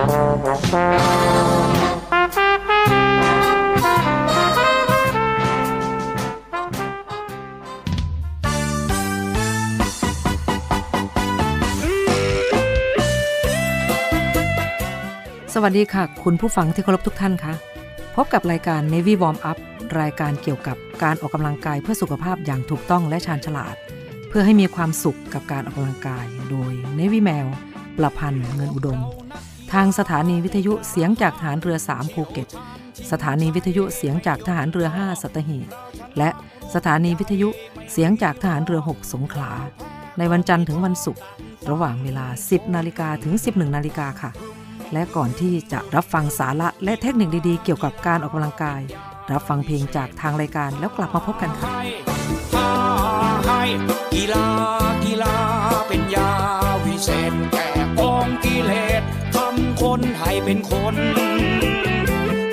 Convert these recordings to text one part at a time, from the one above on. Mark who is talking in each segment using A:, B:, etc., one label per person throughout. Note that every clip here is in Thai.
A: สวัสดีค่ะ คุณผู้ฟังที่เคารพทุกท่านคะพบกับรายการ Navy Warm Up รายการเกี่ยวกับการออกกำลังกายเพื่อสุขภาพอย่างถูกต้องและชาญฉลาด เพื่อให้มีความสุขกับการออกกำลังกาย โดย Navy แมวประพันธ์เงินอุดม ทางสถานีวิทยุเสียงจากฐานเรือ 3 ภูเก็ต สถานีวิทยุเสียงจากทหารเรือ 5 สัตหีบและสถานีวิทยุเสียงจากทหารเรือ 6 สงขลา ในวันจันทร์ถึงวันศุกร์ระหว่างเวลา 10 นาฬิกาถึง 11 นาฬิกาค่ะ และก่อนที่จะรับฟังสาระและเทคนิคดีๆ เกี่ยวกับการออกกำลังกาย รับฟังเพลงจากทางรายการแล้วกลับมาพบกันค่ะ
B: กีฬากีฬาเป็นยาวิเศษแก่กองกิเลส คนให้เป็นคน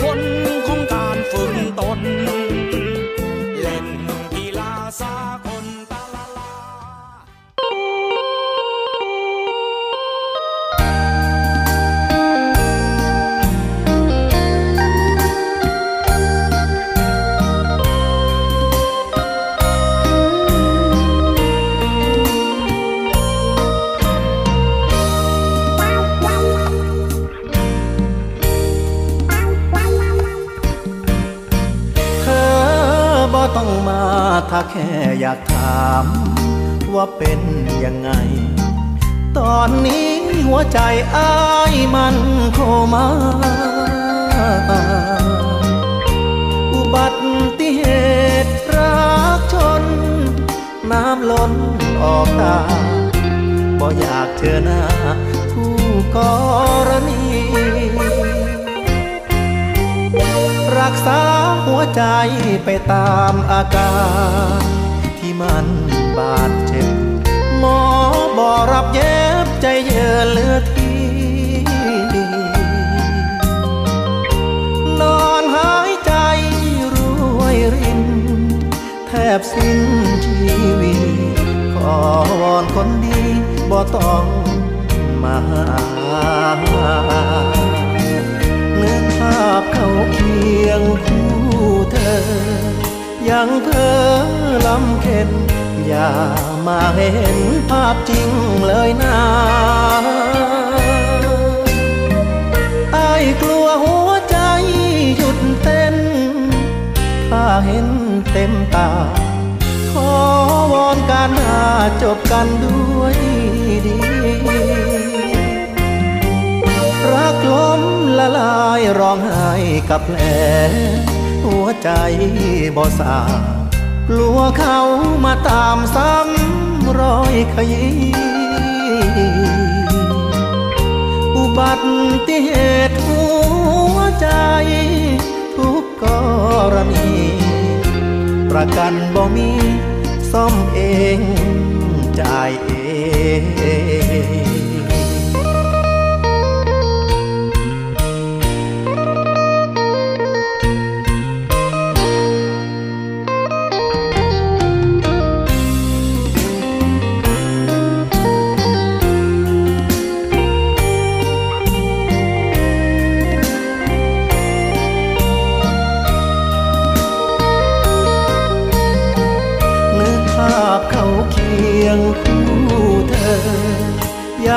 B: คนของการฝึกตน
C: ถ้าแค่อยากถาม ว่าเป็นยังไง ตอนนี้หัวใจอ้ายมันโคมาอุบัติเหตุรักชน น้ำล้นออกตาบ่อยากเจอหน้าผู้กรณี รักษา หัวใจไปตามอาการ ที่มันบาดเจ็บ หมอบอรับเย็บใจเยือเลือทีนอนหายใจรวยริน แทบสิ้นชีวิตขอวอนคนดีบ่ต้องมาหานึกภาพเขาเคียงคู่ ยังเธอลำเค็นอย่ามาเห็นภาพจริงเลยนะไอ้กลัวหัวใจหยุดเต้น ถ้าเห็นเต็มตา ขอวอนการหาจบกันด้วยดี รักล้มละลายร้องไห้กับแผล หัวใจบ่สากลัวเขามาตามซ้ำรอยขยี้อุบัติเหตุหัวใจ ทุกกรณี ประกันบ่มีซ่อมเองจ่ายเอง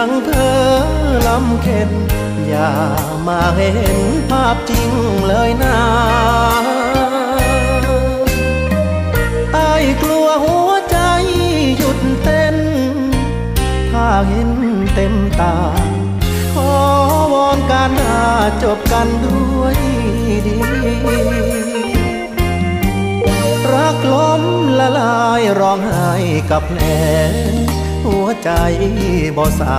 C: ยังเธอลำเค็นอย่ามาเห็นภาพจริงเลยนะไอ้กลัวหัวใจหยุดเต้น ถ้าเห็นเต็มตา ขอวอนการหาจบกันด้วยดีรักล้มละลายร้องไห้กับแผล หัวใจบ่สา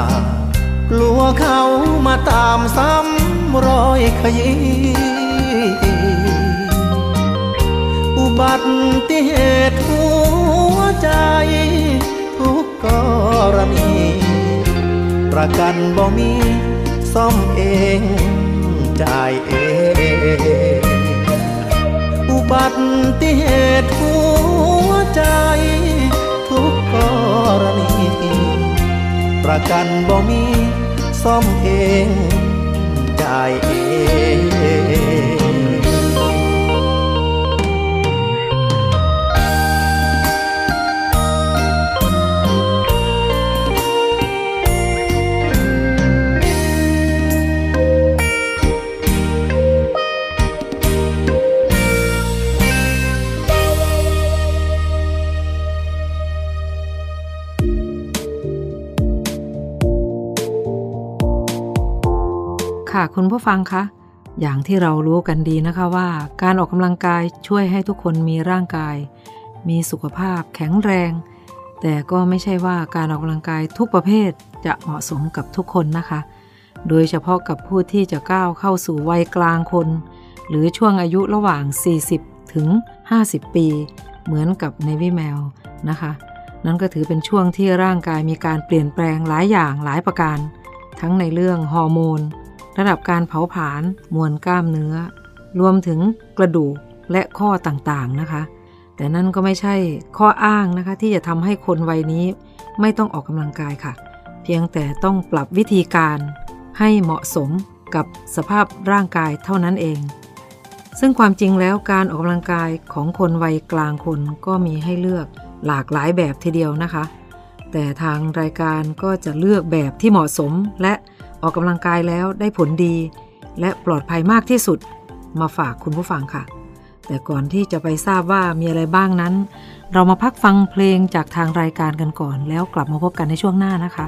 C: กลัวเขามาตามซ้ำรอยขยี้อุบัติเหตุหัวใจ ทุกกรณี ประกันบ่มีซ่อมเองจ่ายเองอุบัติเหตุหัวใจ ทุกกรณี ประกันบ่มีซ่อมเอง จ่ายเอง
A: ค่ะคุณผู้ฟังคะ อย่างที่เรารู้กันดีนะคะว่า การออกกำลังกายช่วยให้ทุกคนมีร่างกาย มีสุขภาพแข็งแรง แต่ก็ไม่ใช่ว่าการออกกำลังกายทุกประเภทจะเหมาะสมกับทุกคนนะคะ โดยเฉพาะกับผู้ที่จะก้าวเข้าสู่วัยกลางคน หรือช่วงอายุระหว่าง 40 ถึง 50 ปี เหมือนกับในวิแมวนะคะ นั่นก็ถือเป็นช่วงที่ร่างกายมีการเปลี่ยนแปลงหลายอย่างหลายประการ ทั้งในเรื่องฮอร์โมน ระดับการเผาผลาญมวลกล้ามเนื้อ รวมถึงกระดูกและข้อต่างๆนะคะ แต่นั่นก็ไม่ใช่ข้ออ้างนะคะ ที่จะทำให้คนวัยนี้ไม่ต้องออกกำลังกายค่ะ เพียงแต่ต้องปรับวิธีการให้เหมาะสมกับสภาพร่างกายเท่านั้นเอง ซึ่งความจริงแล้วการออกกำลังกายของคนวัยกลางคนก็มีให้เลือกหลากหลายแบบทีเดียวนะคะ แต่ทางรายการก็จะเลือกแบบที่เหมาะสมและ ออกกำลังกายแล้วได้ผลดี และปลอดภัยมากที่สุด มาฝากคุณผู้ฟังค่ะ แต่ก่อนที่จะไปทราบว่ามีอะไรบ้างนั้น เรามาพักฟังเพลงจากทางรายการกันก่อน แล้วกลับมาพบกันในช่วงหน้านะคะ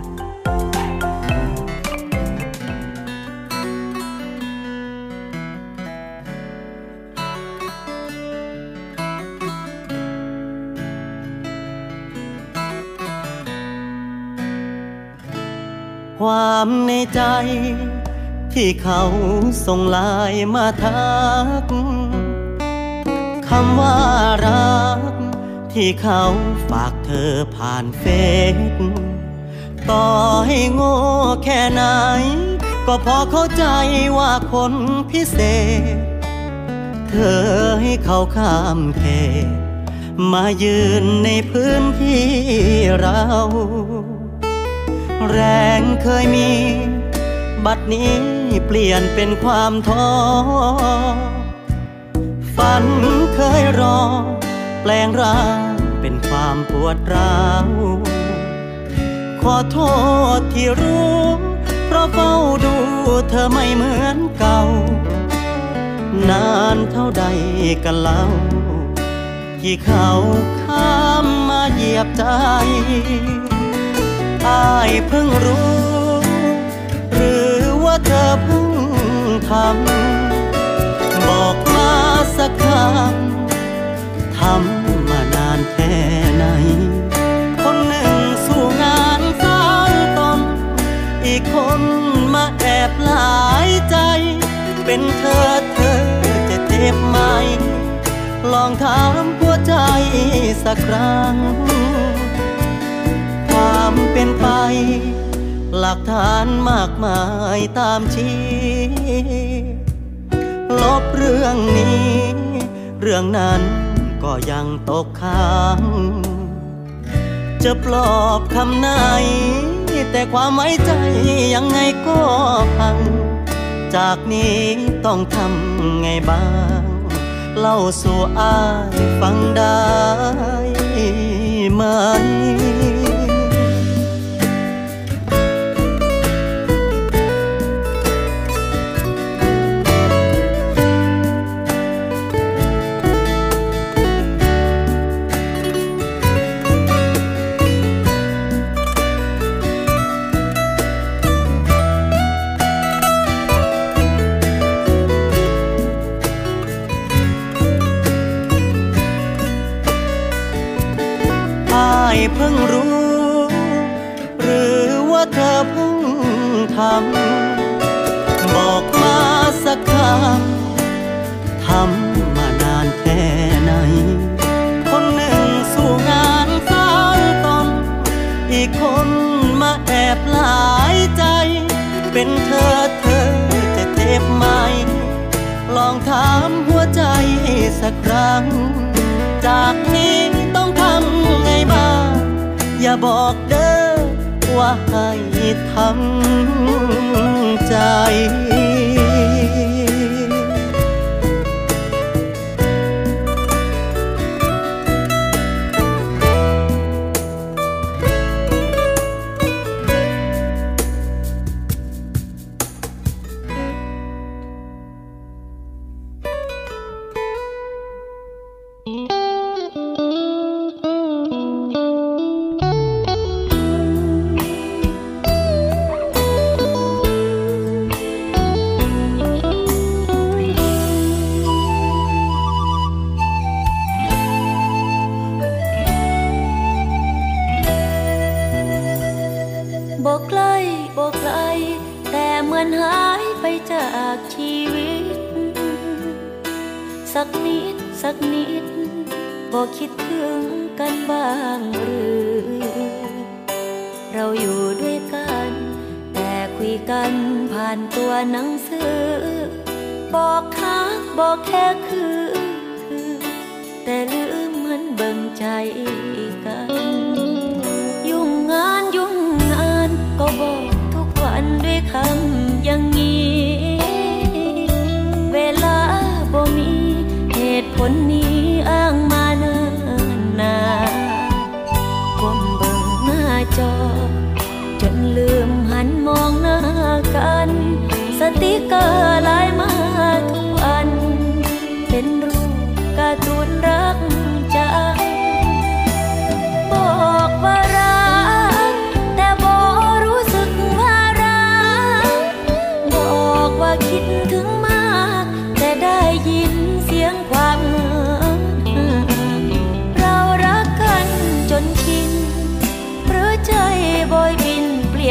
D: ความในใจ ที่เขาส่งไลายมาทักคำว่ารัก ที่เขาฝากเธอผ่านเฟซต่อให้โง่แค่ไหน ก็พอเข้าใจว่าคนพิเศษ เธอให้เขาข้ามเขตมายืนในพื้นที่เรา แรงเคยมี บัดนี้เปลี่ยนเป็นความท้อ ฝันเคยรอ แปลงร่างเป็นความปวดร้าว ขอโทษที่รู้เพราะเฝ้าดูเธอไม่เหมือนเก่า นานเท่าใดกันเล่า ที่เขาข้ามมาเหยียบใจ อายเพิ่งรู้ หรือว่าเธอเพิ่งทำ บอกมาสักคำทำมานานแค่ไหน คนหนึ่งสู่งานสายตน อีกคนมาแอบหลายใจ เป็นเธอเธอจะเจ็บไหม ลองถามหัวใจสักครั้ง เป็นไป หลักฐานมากมายตามชี้ลบเรื่องนี้ เรื่องนั้นก็ยังตกค้างจะปลอบคำไหน แต่ความไว้ใจยังไงก็พัง จากนี้ต้องทำไงบ้าง เล่าสู่อายฟังได้ไหม ทำบอกมาสักคำทำมานานแค่ไหน คนหนึ่งสู่งานสายตน อีกคนมาแอบหลายใจ เป็นเธอเธอจะเจ็บไหม ลองถามหัวใจสักครั้ง จากนี้ต้องทำไงบ้างอย่าบอกเด้อ ว่าให้ทำใจ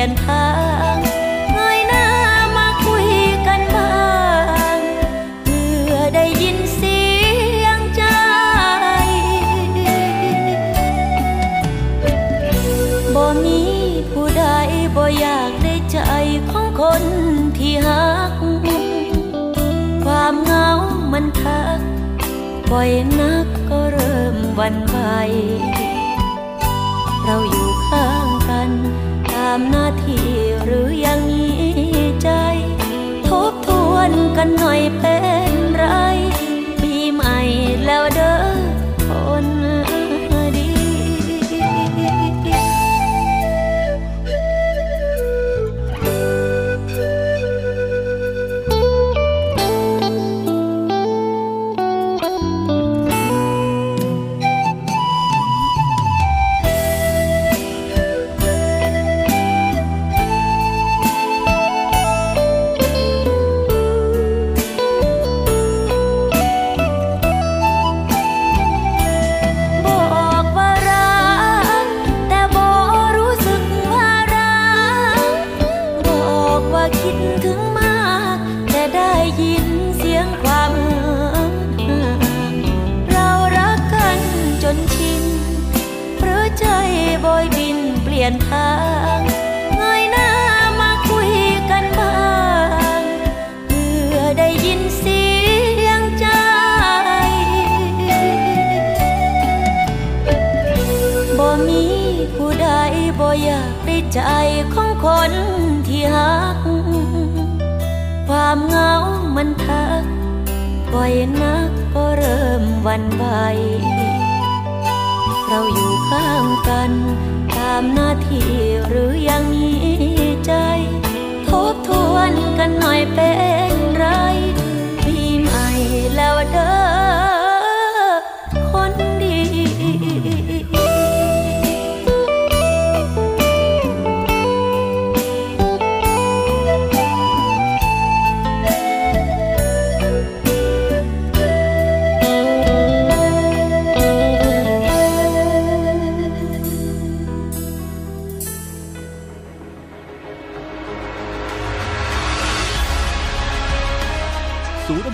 E: ยนทางเงยหน้ามาคุยกันบ้างเพื่อได้ยินเสียงใจ บ่มีผู้ใดบ่อยากได้ใจของคนที่หัก ความเหงามันทักบ่อยนักก็เริ่มวันไหวเราอยู่ข้างกันตามหน้ กันหน่อยเป็น บ่อยนักก็เริ่มวันไหวเราอยู่ข้างกัน ตามหน้าที่หรือยังมีใจทบทวนกันหน่อยเป็นไรปีใหม่แล้วเด้อ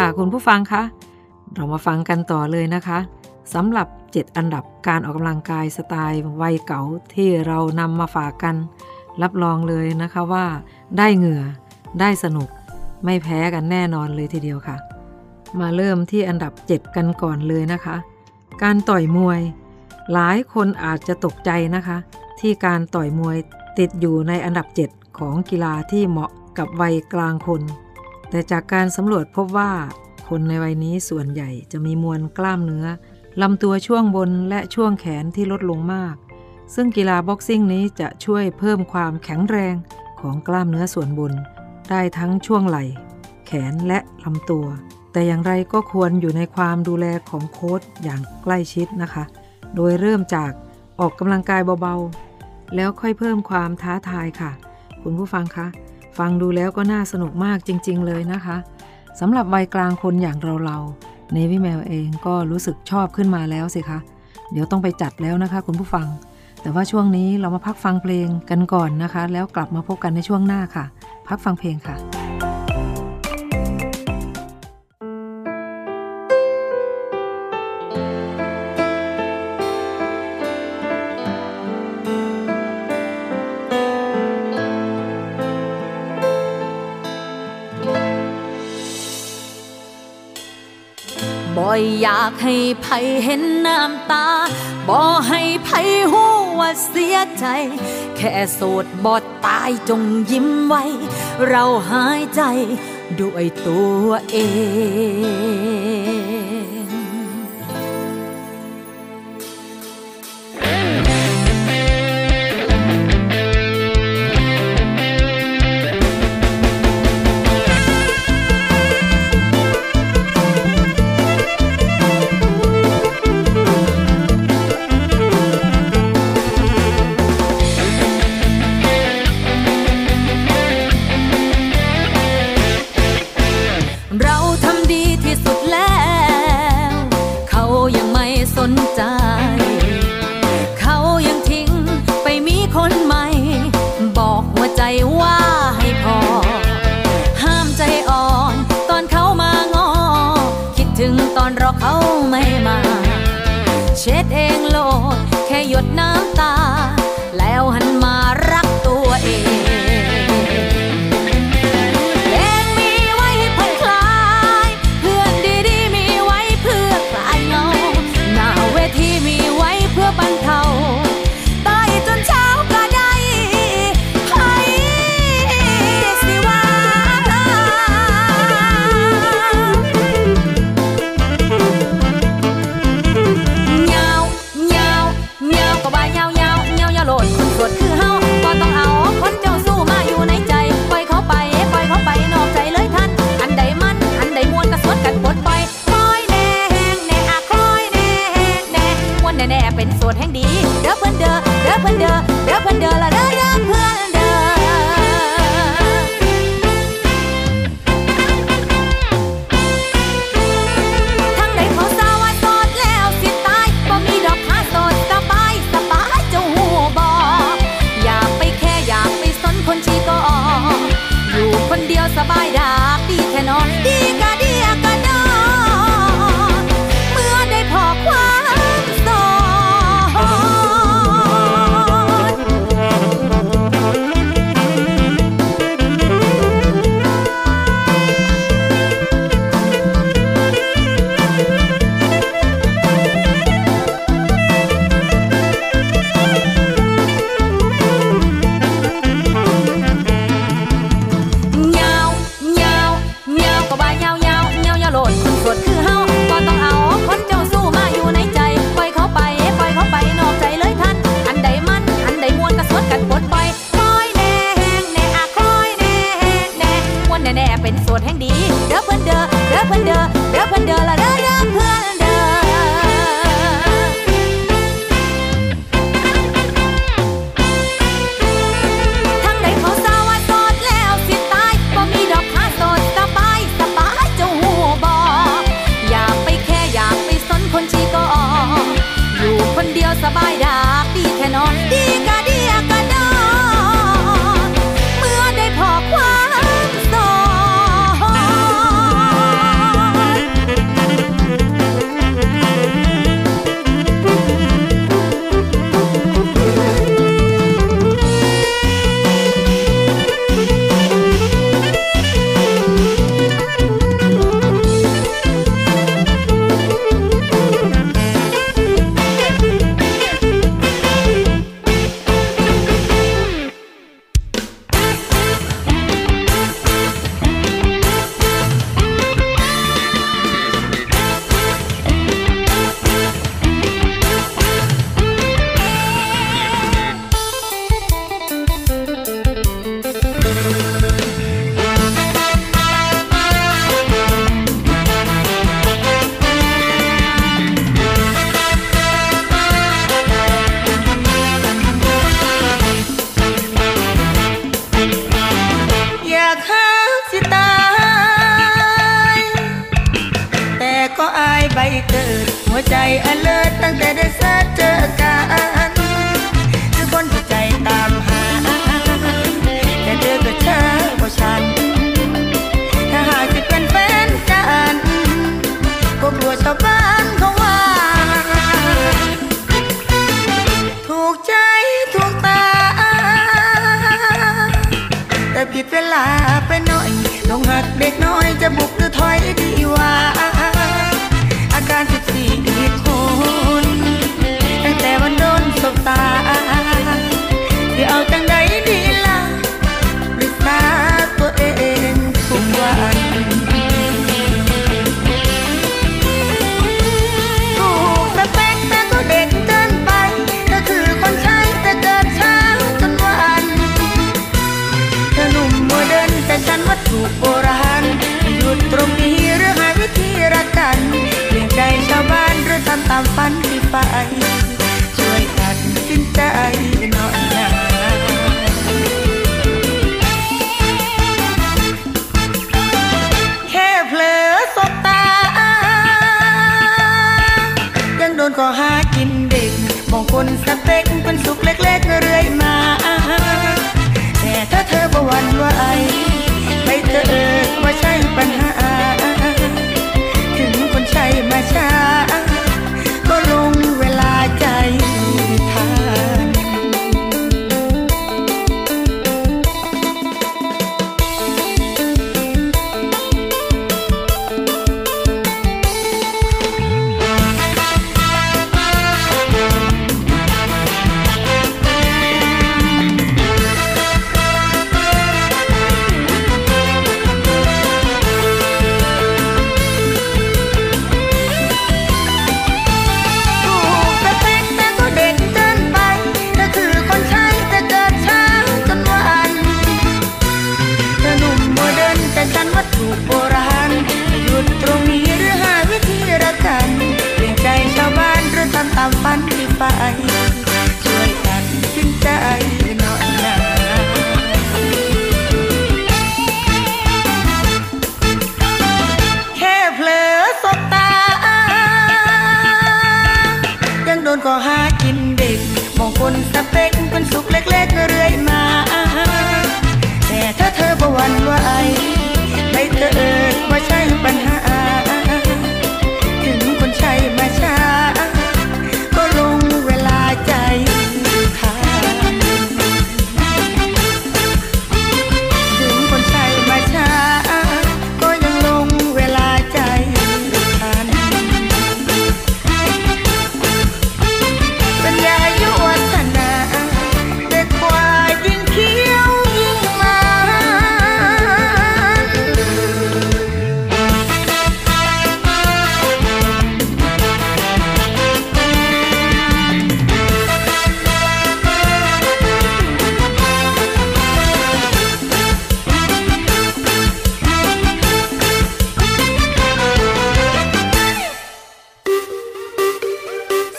A: ค่ะคุณผู้ฟังคะเรามาฟังกันต่อเลยนะคะสำหรับ 7 อันดับการออกกำลังกายสไตล์วัยเก่าที่เรานำมาฝากกัน รับรองเลยนะคะว่าได้เหงื่อ ได้สนุก ไม่แพ้กันแน่นอนเลยทีเดียวค่ะ มาเริ่มที่อันดับ 7 กันก่อนเลยนะคะ การต่อยมวย หลายคนอาจจะตกใจนะคะ ที่การต่อยมวยติดอยู่ในอันดับ 7 ของกีฬาที่เหมาะกับวัยกลางคน แต่จากการสำรวจพบว่า คนในวัยนี้ส่วนใหญ่จะมีมวลกล้ามเนื้อลำตัวช่วงบนและช่วงแขนที่ลดลงมาก ซึ่งกีฬาบ็อกซิ่งนี้จะช่วยเพิ่มความแข็งแรงของกล้ามเนื้อส่วนบน ได้ทั้งช่วงไหล่ แขนและลำตัว แต่อย่างไรก็ควรอยู่ในความดูแลของโค้ชอย่างใกล้ชิดนะคะ โดยเริ่มจากออกกำลังกายเบาๆ แล้วค่อยเพิ่มความท้าทายค่ะ คุณผู้ฟังคะ ฟังดูแล้วก็น่าสนุกมากจริง ๆ เลยนะคะสำหรับวัยกลางคนอย่างเราๆเนวิแมวเองก็รู้สึกชอบขึ้นมาแล้วสิคะ เดี๋ยวต้องไปจัดแล้วนะคะ คุณผู้ฟัง แต่ว่าช่วงนี้เรามาพักฟังเพลงกันก่อนนะคะ แล้วกลับมาพบกันในช่วงหน้าค่ะ พักฟังเพลงค่ะ
F: บ่อยากให้ไผเห็นน้ำตา บ่ให้ไผหูว่าเสียใจ แค่โสดบ่ตายจงยิ้มไว้ เราหายใจด้วยตัวเอง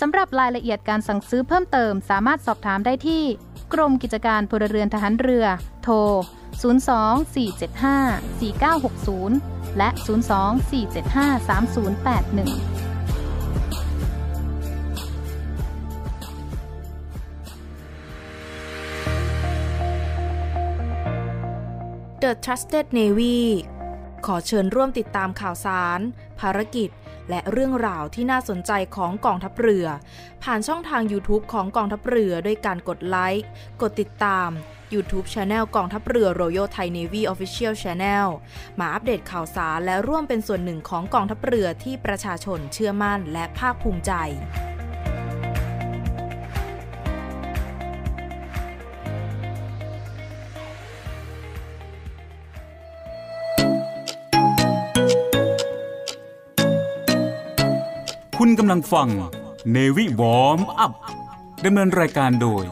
G: สำหรับรายละเอียดการสั่งซื้อเพิ่มเติมสามารถสอบถามได้ที่ กรมกิจการพลเรือนทหารเรือ โทร 02-475-4960 และ 02-475-3081
H: The Trusted Navy ขอเชิญร่วมติดตามข่าวสาร ภารกิจ และเรื่องราวที่น่าสนใจของกองทัพเรือ ผ่านช่องทาง YouTube ของกองทัพเรือด้วยการกดไลค์ กดติดตาม YouTube Channel กองทัพเรือ Royal Thai Navy Official Channel มาอัปเดตข่าวสารและร่วมเป็นส่วนหนึ่งของกองทัพเรือที่ประชาชนเชื่อมั่นและภาคภูมิใจ
I: คุณกำลังฟัง Navy Warm Up ดำเนินรายการโดย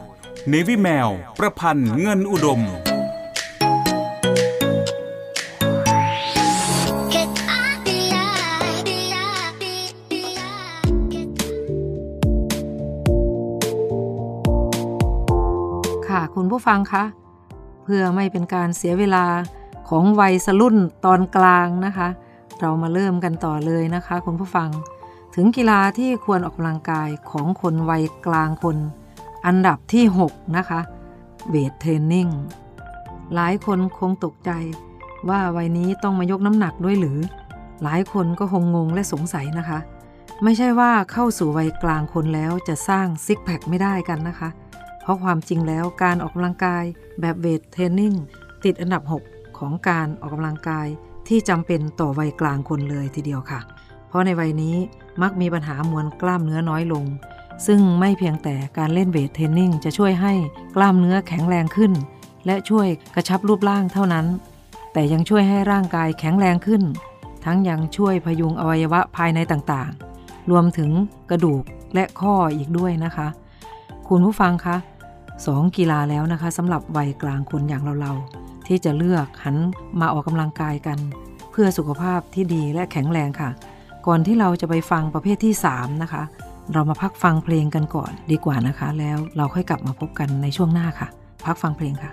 I: Navy แมว ประพันธ์เงินอุดม
A: ค่ะคุณผู้ฟังคะ เพื่อไม่เป็นการเสียเวลาของวัยสรุ่นตอนกลางนะคะ เรามาเริ่มกันต่อเลยนะคะ คุณผู้ฟัง ถึงกีฬาที่ควรออกกำลังกายของคนวัยกลางคน อันดับที่ 6 นะคะเวทเทรนนิ่งหลายคนคงตกใจว่าวัยนี้ต้องมายกน้ำหนักด้วยหรือ หลายคนก็คงงงและสงสัยนะคะ ไม่ใช่ว่าเข้าสู่วัยกลางคนแล้วจะสร้างซิกแพคไม่ได้กันนะคะ เพราะความจริงแล้วการออกกำลังกายแบบ weight training ติดอันดับ 6 ของการออกกำลังกายที่จำเป็นต่อวัยกลางคนเลยทีเดียวค่ะ เพราะในวัยนี้มักมีปัญหามวลกล้ามเนื้อน้อยลง ซึ่งไม่เพียงแต่การเล่น weight training จะช่วยให้กล้ามเนื้อแข็งแรงขึ้น และช่วยกระชับรูปร่างเท่านั้น แต่ยังช่วยให้ร่างกายแข็งแรงขึ้น ทั้งยังช่วยพยุงอวัยวะภายในต่างๆ รวมถึงกระดูกและข้ออีกด้วยนะคะ คุณผู้ฟังคะสองกีฬาแล้วนะคะสำหรับวัยกลางคนอย่างเราๆที่จะเลือกหันมาออกกำลังกายกัน เพื่อสุขภาพที่ดีและแข็งแรงค่ะ ก่อนที่เราจะไปฟังประเภทที่ 3 นะคะ เรามาพักฟังเพลงกันก่อนดีกว่านะคะ แล้วเราค่อยกลับมาพบกันในช่วงหน้าค่ะ พักฟังเพลงค่ะ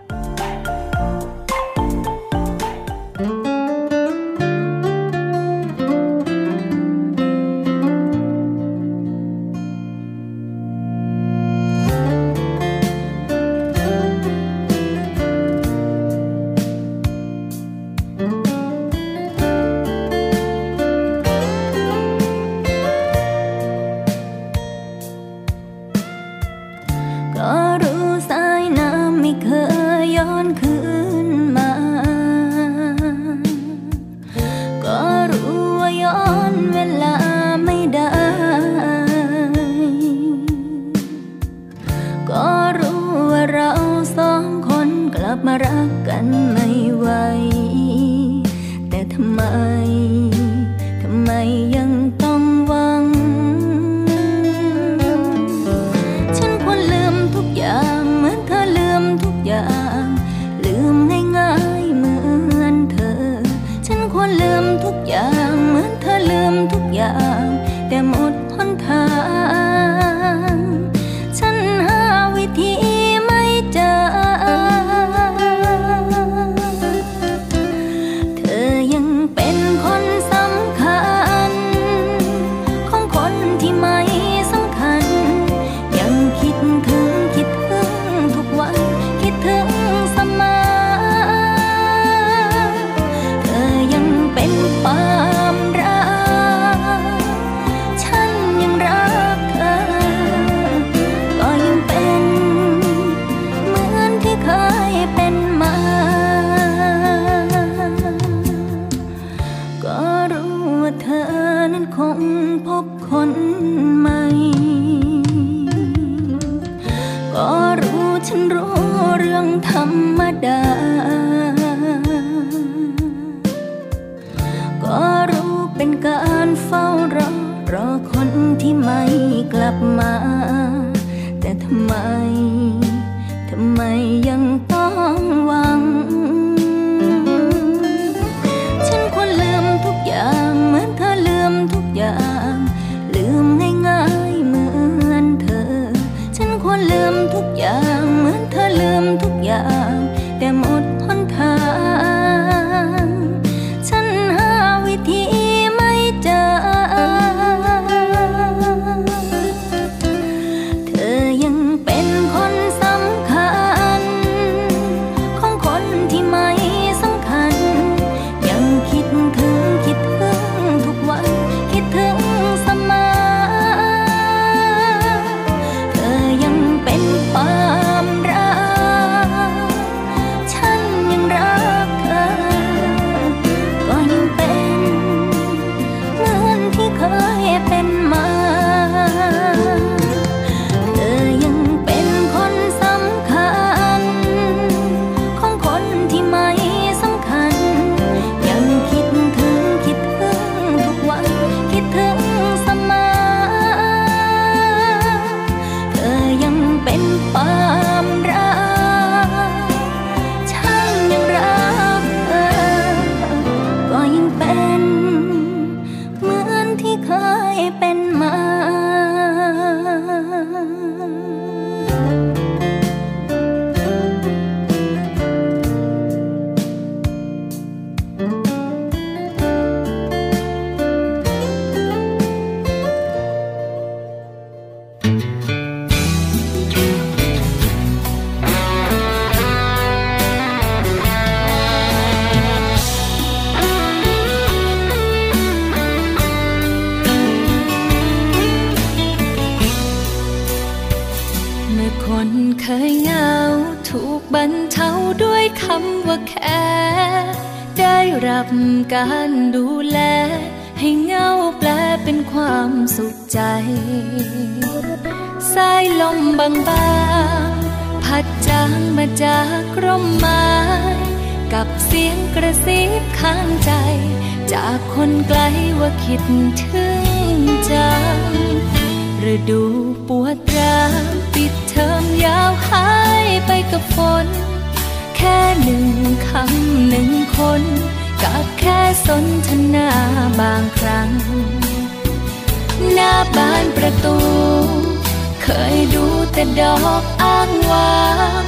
E: ดูแต่ดอกอ้างวาง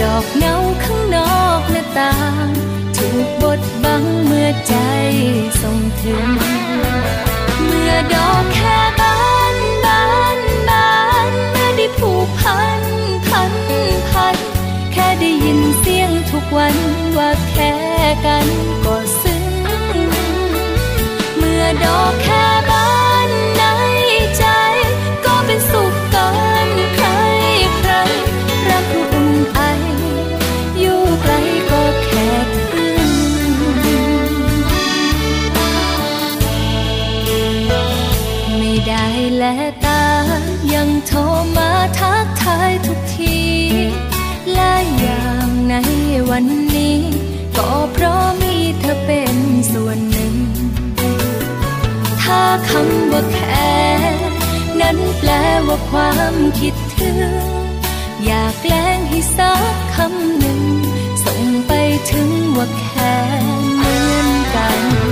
E: ดอกเงาข้างนอกหน้าต่าง ถูกบดบังเมื่อใจส่งถึง เมื่อดอกแค่บานบานบานเมื่อได้ผูกพันพันพัน แค่ได้ยินเสียงทุกวันว่าแค่กันก็ซึ้ง เมื่อดอกแค่ วันนี้ ก็เพราะมีเธอเป็นส่วนหนึ่ง ถ้าคำว่าแค่นั้นแปลว่าความคิดถึง อยากแกล้งให้สักคำหนึ่ง ส่งไปถึงว่าแค่เหมือนกัน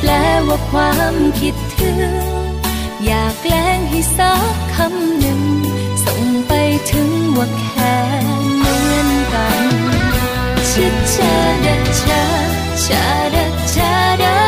E: แปลว่าความคิดถึง อยากแกล้งให้สักคำหนึ่ง ส่งไปถึงว่าแค่เหมือนกันชิดชาดะชาชาดะชาดา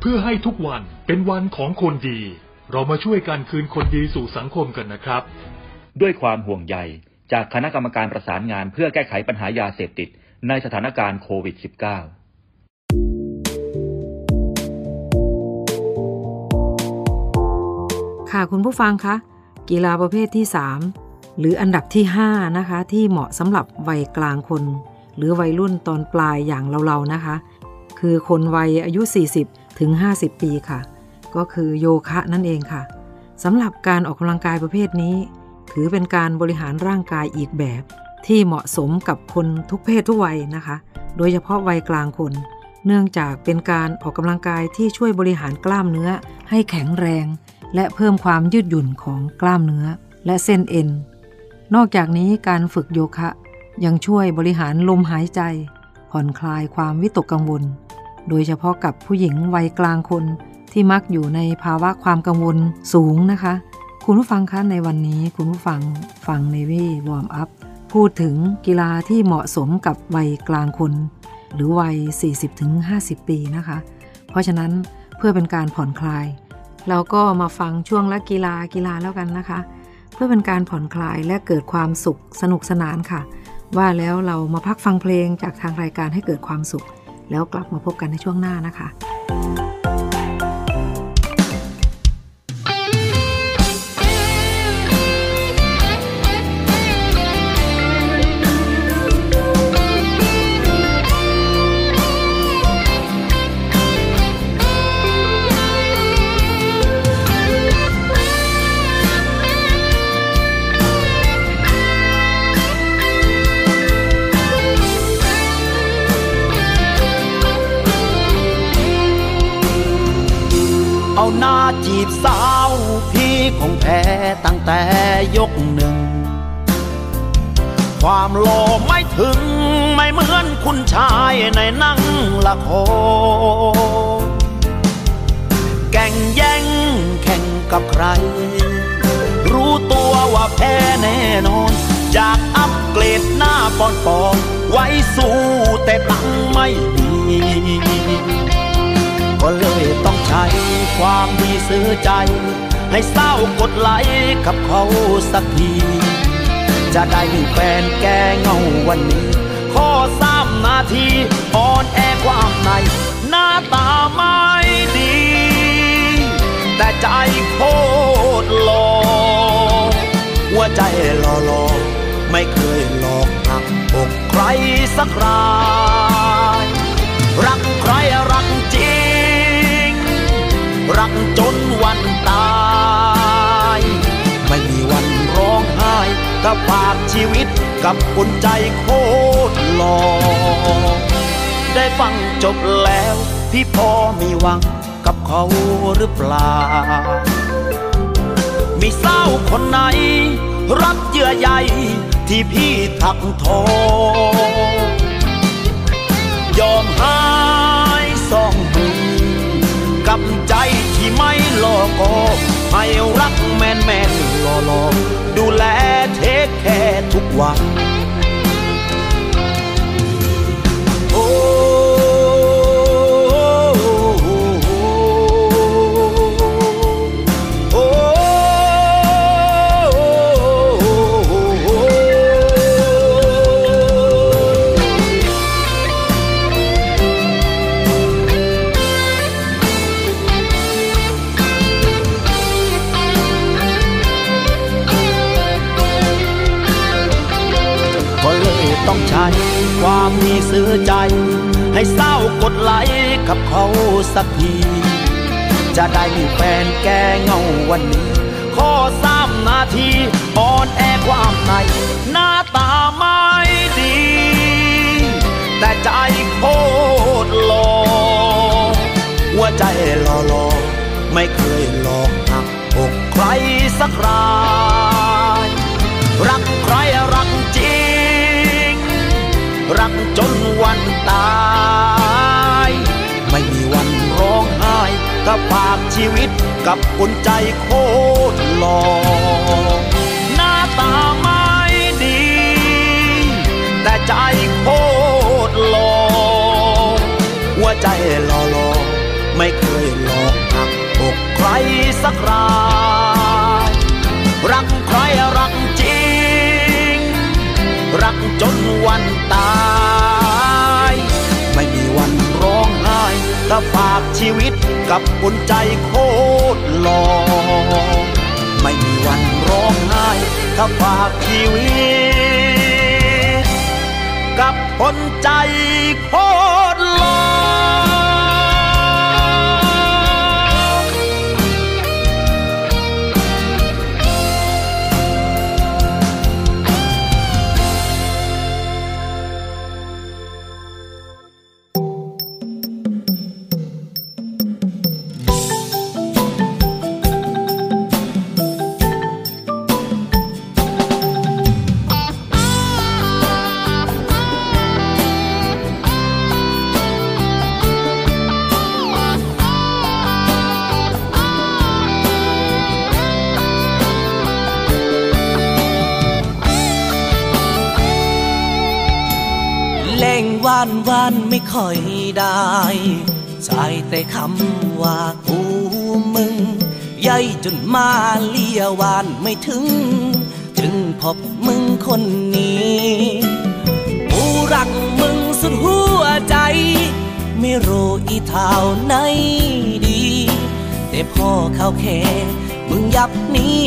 J: เพื่อให้ทุกวันเป็นวันของคนดี เรามาช่วยกันคืนคนดีสู่สังคมกันนะครับ
K: ด้วยความห่วงใยจากคณะกรรมการประสานงานเพื่อแก้ไขปัญหายาเสพติดในสถานการณ์โควิด -19
A: ค่ะคุณผู้ฟังคะกีฬาประเภทที่ 3 หรืออันดับที่ 5 นะคะ ที่เหมาะสำหรับวัยกลางคน หรือวัยรุ่นตอนปลายอย่างเราๆนะคะ คือคนวัยอายุ 40 ถึง 50 ปีค่ะ ก็คือโยคะนั่นเองค่ะสำหรับการออกกำลังกายประเภทนี้ ถือเป็นการบริหารร่างกายอีกแบบ ที่เหมาะสมกับคนทุกเพศทุกวัยนะคะ โดยเฉพาะวัยกลางคน เนื่องจากเป็นการออกกำลังกายที่ช่วยบริหารกล้ามเนื้อ ให้แข็งแรง และเพิ่มความยืดหยุ่นของกล้ามเนื้อ และเส้นเอ็น นอกจากนี้การฝึกโยคะ ยังช่วยบริหารลมหายใจ ผ่อนคลายความวิตกกังวล โดยเฉพาะกับผู้หญิงวัยกลางคนที่มักอยู่ในภาวะความกังวลสูงนะคะ คุณผู้ฟังคะในวันนี้คุณผู้ฟังฟังในวี่วอร์มอัพพูดถึงกีฬาที่เหมาะสมกับวัยกลางคน หรือวัย 40-50 ปีนะคะ เพราะฉะนั้นเพื่อเป็นการผ่อนคลาย เราก็มาฟังช่วงและกีฬากีฬาแล้วกันนะคะ เพื่อเป็นการผ่อนคลายและเกิดความสุขสนุกสนานค่ะ ว่าแล้วเรามาพักฟังเพลงจากทางรายการให้เกิดความสุข แล้วกลับมาพบกันในช่วงหน้านะคะ
L: หน้าจีบสาว พี่คงแพ้ตั้งแต่ยกหนึ่ง ความหล่อไม่ถึงไม่เหมือนคุณชายในนั่งละครแก่งแย่งแข่งกับใคร รู้ตัวว่าแพ้แน่นอน จากอัปเกรดหน้าปอนปอนไว้สู้แต่ตังไม่มี ก็เลยต้องใช้ความดีซื้อใจ ให้เศร้ากดไหลกับเขาสักที จะได้มีแฟนแกเงาวันนี้ ข้อสามนาทีอ่อนแอความใน หน้าตาไม่ดี แต่ใจโคตรหลอกหัวใจหล่อหลอไม่เคยหลอกหักอกใครสักราย รักใครรัก รักจนวันตาย ไม่มีวันร้องไห้กับฝากชีวิตกับคนใจโคตรหลอได้ฟังจบแล้ว พี่พอมีหวังกับเขาหรือเปล่า มีเศร้าคนไหน รับเยื่อใยที่พี่ถักทอ กับใจที่ไม่หลอกก็ให้รักแมนแมนหล่อหลอดูแลเทคแค่ทุกวัน ชีวิตกับคนใจโคตรหลอกหน้าตาไม่ดี แต่ใจโคตรหลอกหัวใจหล่อหลอไม่เคยหลอกหักอกใครสักรายรักใครรักจริง รักจนวันตาย ถ้าฝากชีวิตกับคนใจโคตรหลอไม่มีวันร้องไห้ถ้าฝากชีวิต กับคนใจโคา
M: นไม่ค่อยได้ใช้แต่คำว่ากูมึงใหญ่จนมาเลียวานไม่ถึง จึงพบมึงคนนี้กูรักมึงสุดหัวใจ ไม่รู้อีเท่าไหนดี แต่พ่อเขาแค่มึงยับหนี้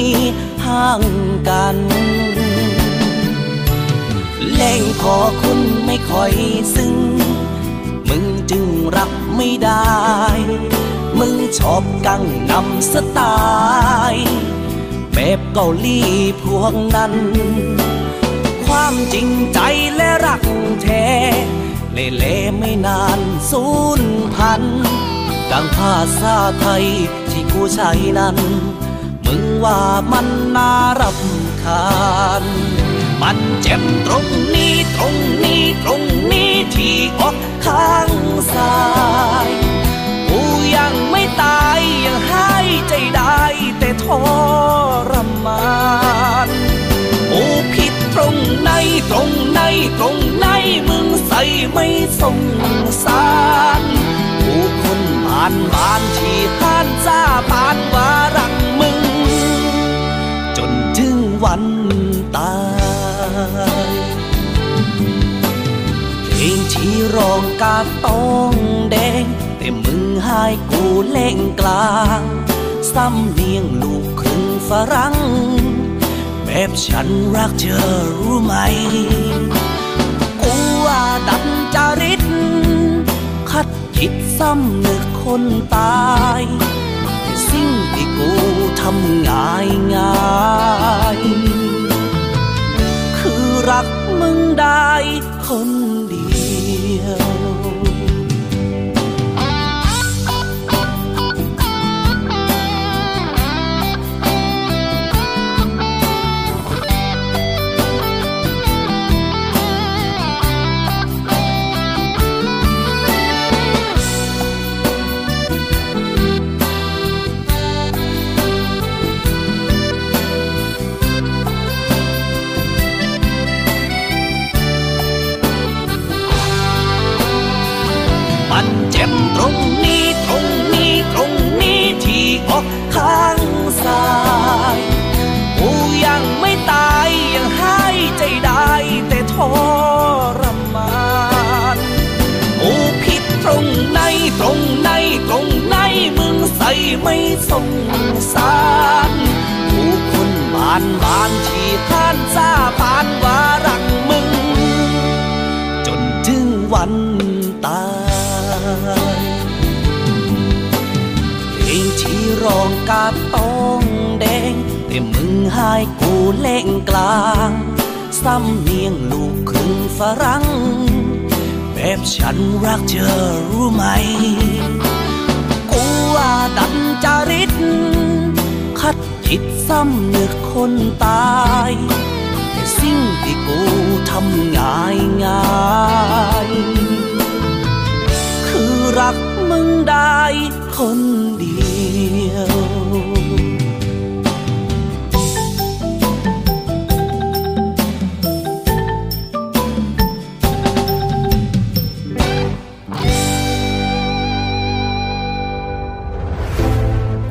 M: ห่างกันเล่งขอ ไม่ค่อยซึ้งมึงจึงรับไม่ได้ มึงชอบกังนำสไตล์แบบเกาหลีพวกนั้น ความจริงใจและรักแท้เล่เล่ไม่นานสูญพันธุ์ดังภาษาไทยที่กูใช้นั้น มึงว่ามันน่ารำคาญ มันเจ็บตรงนี้ตรงนี้ตรงนี้ที่อกข้างซ้ายกูยังไม่ตายยังหายใจได้แต่ทรมานกูผิดตรงไหนตรงไหนตรงไหนมึงใส่ไม่สงสารกูคนบ้านบ้านที่ผ่านจ้าผ่านวารักมึง จนถึงวันตาย เพลงที่ร้องกาต้องแดง แต่มึงหายกูเล่งกลาง ซ้ำเนียงลูกครึ่งฝรั่ง แบบฉันรักเธอรู้ไหม กูว่าดันจาริต คัดคิดซ้ำนึกคนตายแต่สิ่งที่กูทำง่ายง่าย รักมึงได้คนเดียว ไม่สงสารกูคนบ้านบ้านที่ผ่านจ้าผ่านว่ารักมึง จนถึงวันตายเพลงที่ร้องกาต้องแดงแต่มึงหายกูเล่งกลางซ้ำเนียงลูกครึ่งฝรั่งแบบฉันรักเธอรู้ไหม ว่าดันจาริต คัดจิตซ้ำนึกคนตาย แต่สิ่งที่กูทำง่ายง่ายคือรักมึงได้คนเดียว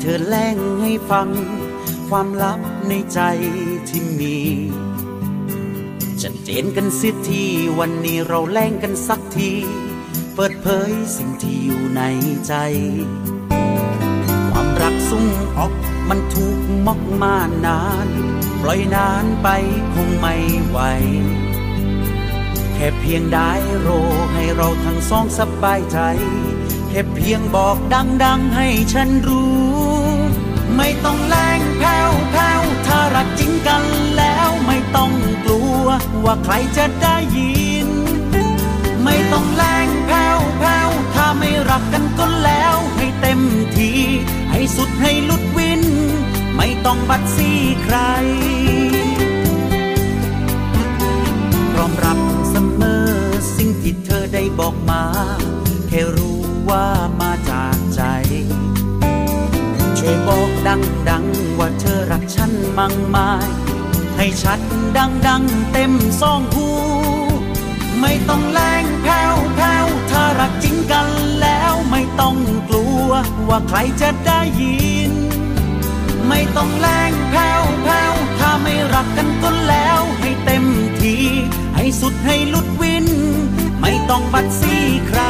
L: เธอแล่งให้ฟัง ความลับในใจที่มีจัดเจนกันสิทีวันนี้เราแล่งกันสักที เปิดเผยสิ่งที่อยู่ในใจ ความรักสุ่มออกมันถูกมอกมานาน ปล่อยนานไปคงไม่ไหว แค่เพียงได้โรให้เราทั้งสองสบายใจ แค่เพียงบอกดังๆให้ฉันรู้ ไม่ต้องแรงแผ่วแผ่วถ้ารักจริงกันแล้วไม่ต้องกลัวว่าใครจะได้ยิน ไม่ต้องแรงแผ่วแผ่วถ้าไม่รักกันก็แล้วให้เต็มที่ให้สุดให้ลุดวิน ไม่ต้องบัดซี่ใครพร้อมรับเสมอสิ่งที่เธอได้บอกมา แค่รู้ ว่ามาจากใจ ช่วยบอกดังๆว่าเธอรักฉันมั่งมาย ให้ชัดดังๆเต็มซองหู ไม่ต้องแรงแผ่วแผ่วถ้ารักจริงกันแล้วไม่ต้องกลัวว่าใครจะได้ยิน ไม่ต้องแรงแผ่วแผ่วถ้าไม่รักกันก็แล้วให้เต็มที่ให้สุดให้ลุดวิน ไม่ต้องบัดซี่ใคร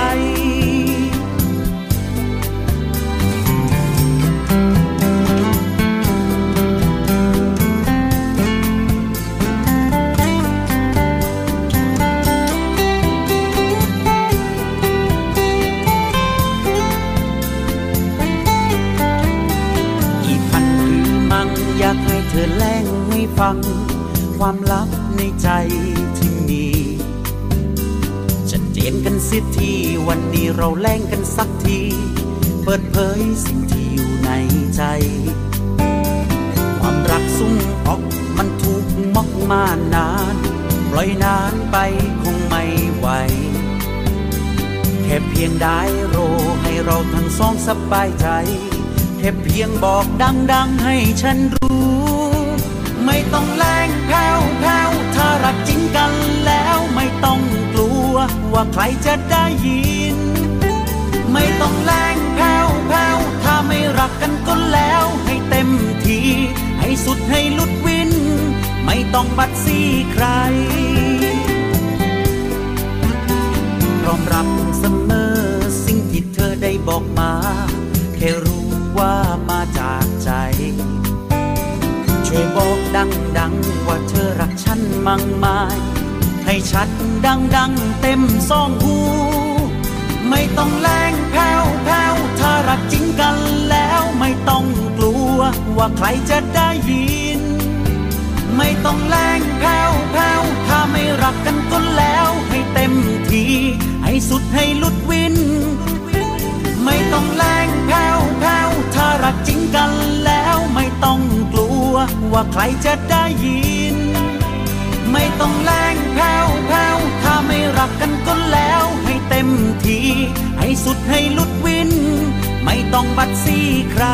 L: ฟัง ความลับในใจที่มีจัดเจนกันสิทีวันนี้เราแล่งกันสักที เปิดเผยสิ่งที่อยู่ในใจ ความรักสุ่มออกมันถูกมอกมานาน ปล่อยนานไปคงไม่ไหวแค่เพียงได้โรให้เราทั้งสองสบายใจแค่เพียงบอกดังๆให้ฉันรู้ ไม่ต้องแรงแผ่วแผ่วถ้ารักจริงกันแล้วไม่ต้องกลัวว่าใครจะได้ยิน ไม่ต้องแรงแผ่วแผ่วถ้าไม่รักกันก็แล้วให้เต็มที่ให้สุดให้ลุดวิน ไม่ต้องบัดซี่ใครพร้อมรับเสมอสิ่งที่เธอได้บอกมา แค่รู้ว่ามาจาก ช่วยบอกดังๆว่าเธอรักฉันมั่งมาย ให้ชัดดังๆเต็มซองหู ไม่ต้องแรงแผ่วแผ่วถ้ารักจริงกันแล้วไม่ต้องกลัวว่าใครจะได้ยิน ไม่ต้องแรงแผ่วแผ่วถ้าไม่รักกันก็แล้วให้เต็มที่ให้สุดให้ลุดวิน ไม่ต้องแรงแผ่วแผ่วถ้ารักจริงกันแล้วไม่ต้องกลัว ว่าใครจะได้ยิน ไม่ต้องแรงแผ่วแผ่วถ้าไม่รักกันก็แล้วให้เต็มทีให้สุดให้ลุดวิน ไม่ต้องบัดซี่ใคร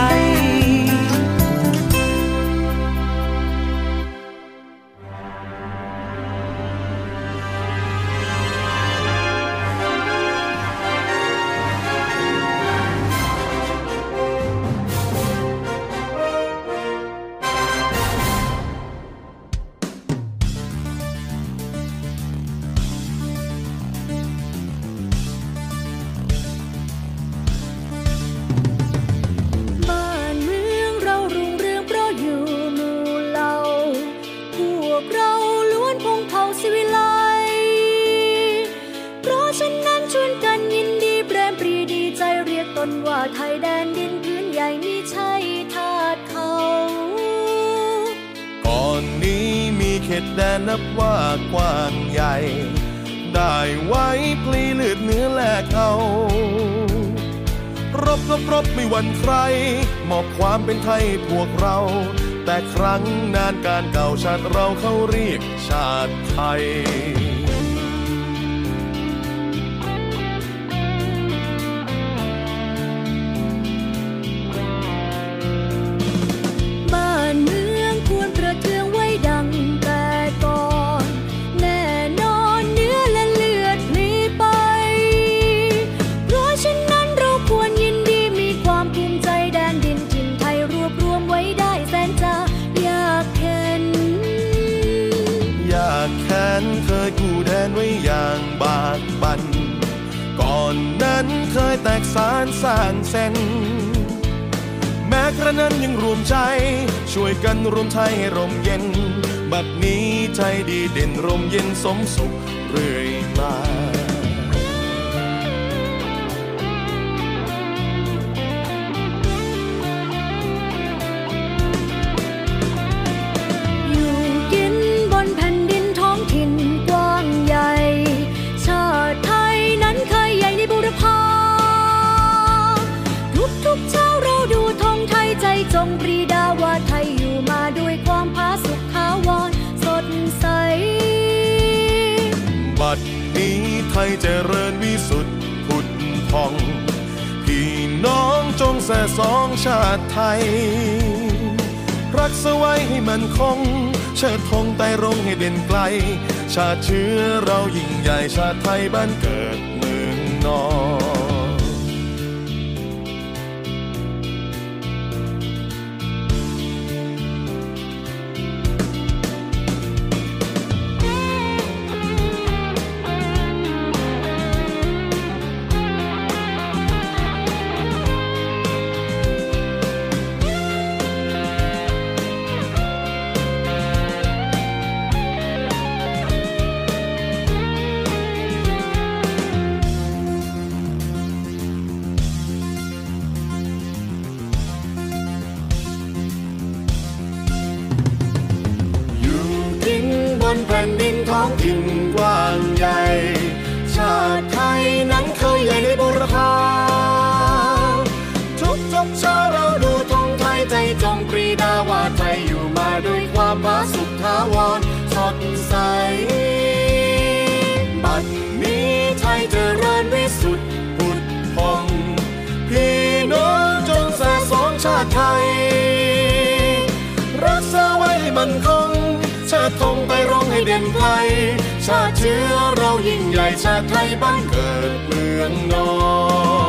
L: า
N: รส
O: ร้างเส้น แม้กระนั้นยังรวมใจ ช่วยกันรวมไทยให้ร่มเย็น บัดนี้ใจดีเด่นร่มเย็นสมสุขเรื่อย
N: ไทยเจริ
O: ญวิสุทธิ์ผุดพอง พี่น้องจงแส่สองชาติไทย รักสไว้ให้มันคง เชิดธงไต่รงให้เด่นไกล ชาติเชื้อเรายิ่งใหญ่ชาติไทยบ้านเกิดเมืองนอน นท้องถิ่นกว้างใหญ่ ชาติไทยนั้นเคยใหญ่ในบุรพาทุกทุกเช้าเราดูธงไทยใจจงปรีดาว่าไทยอยู่มาด้วยความผาสุกทาวร ร้องให้เด่นไกล ชาติเชื้อเรายิ่งใหญ่ชาติไทยบ้านเกิดเมืองนอน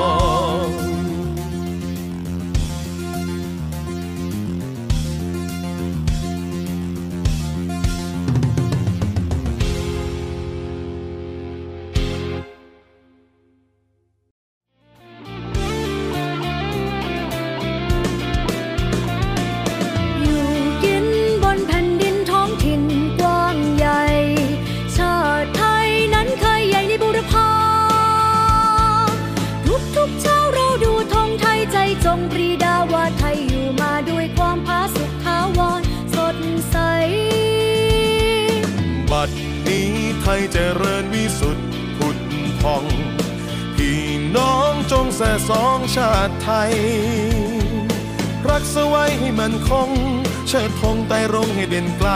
N: แส่ส
O: องชาติไทย รักสไว้ให้มันคง เชิดธงไต่รงให้เด่นไกล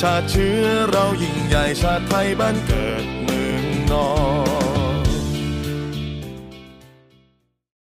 O: ชาติเชื้อเรายิ่งใหญ่ชาติไทยบ้านเกิดเมืองนอน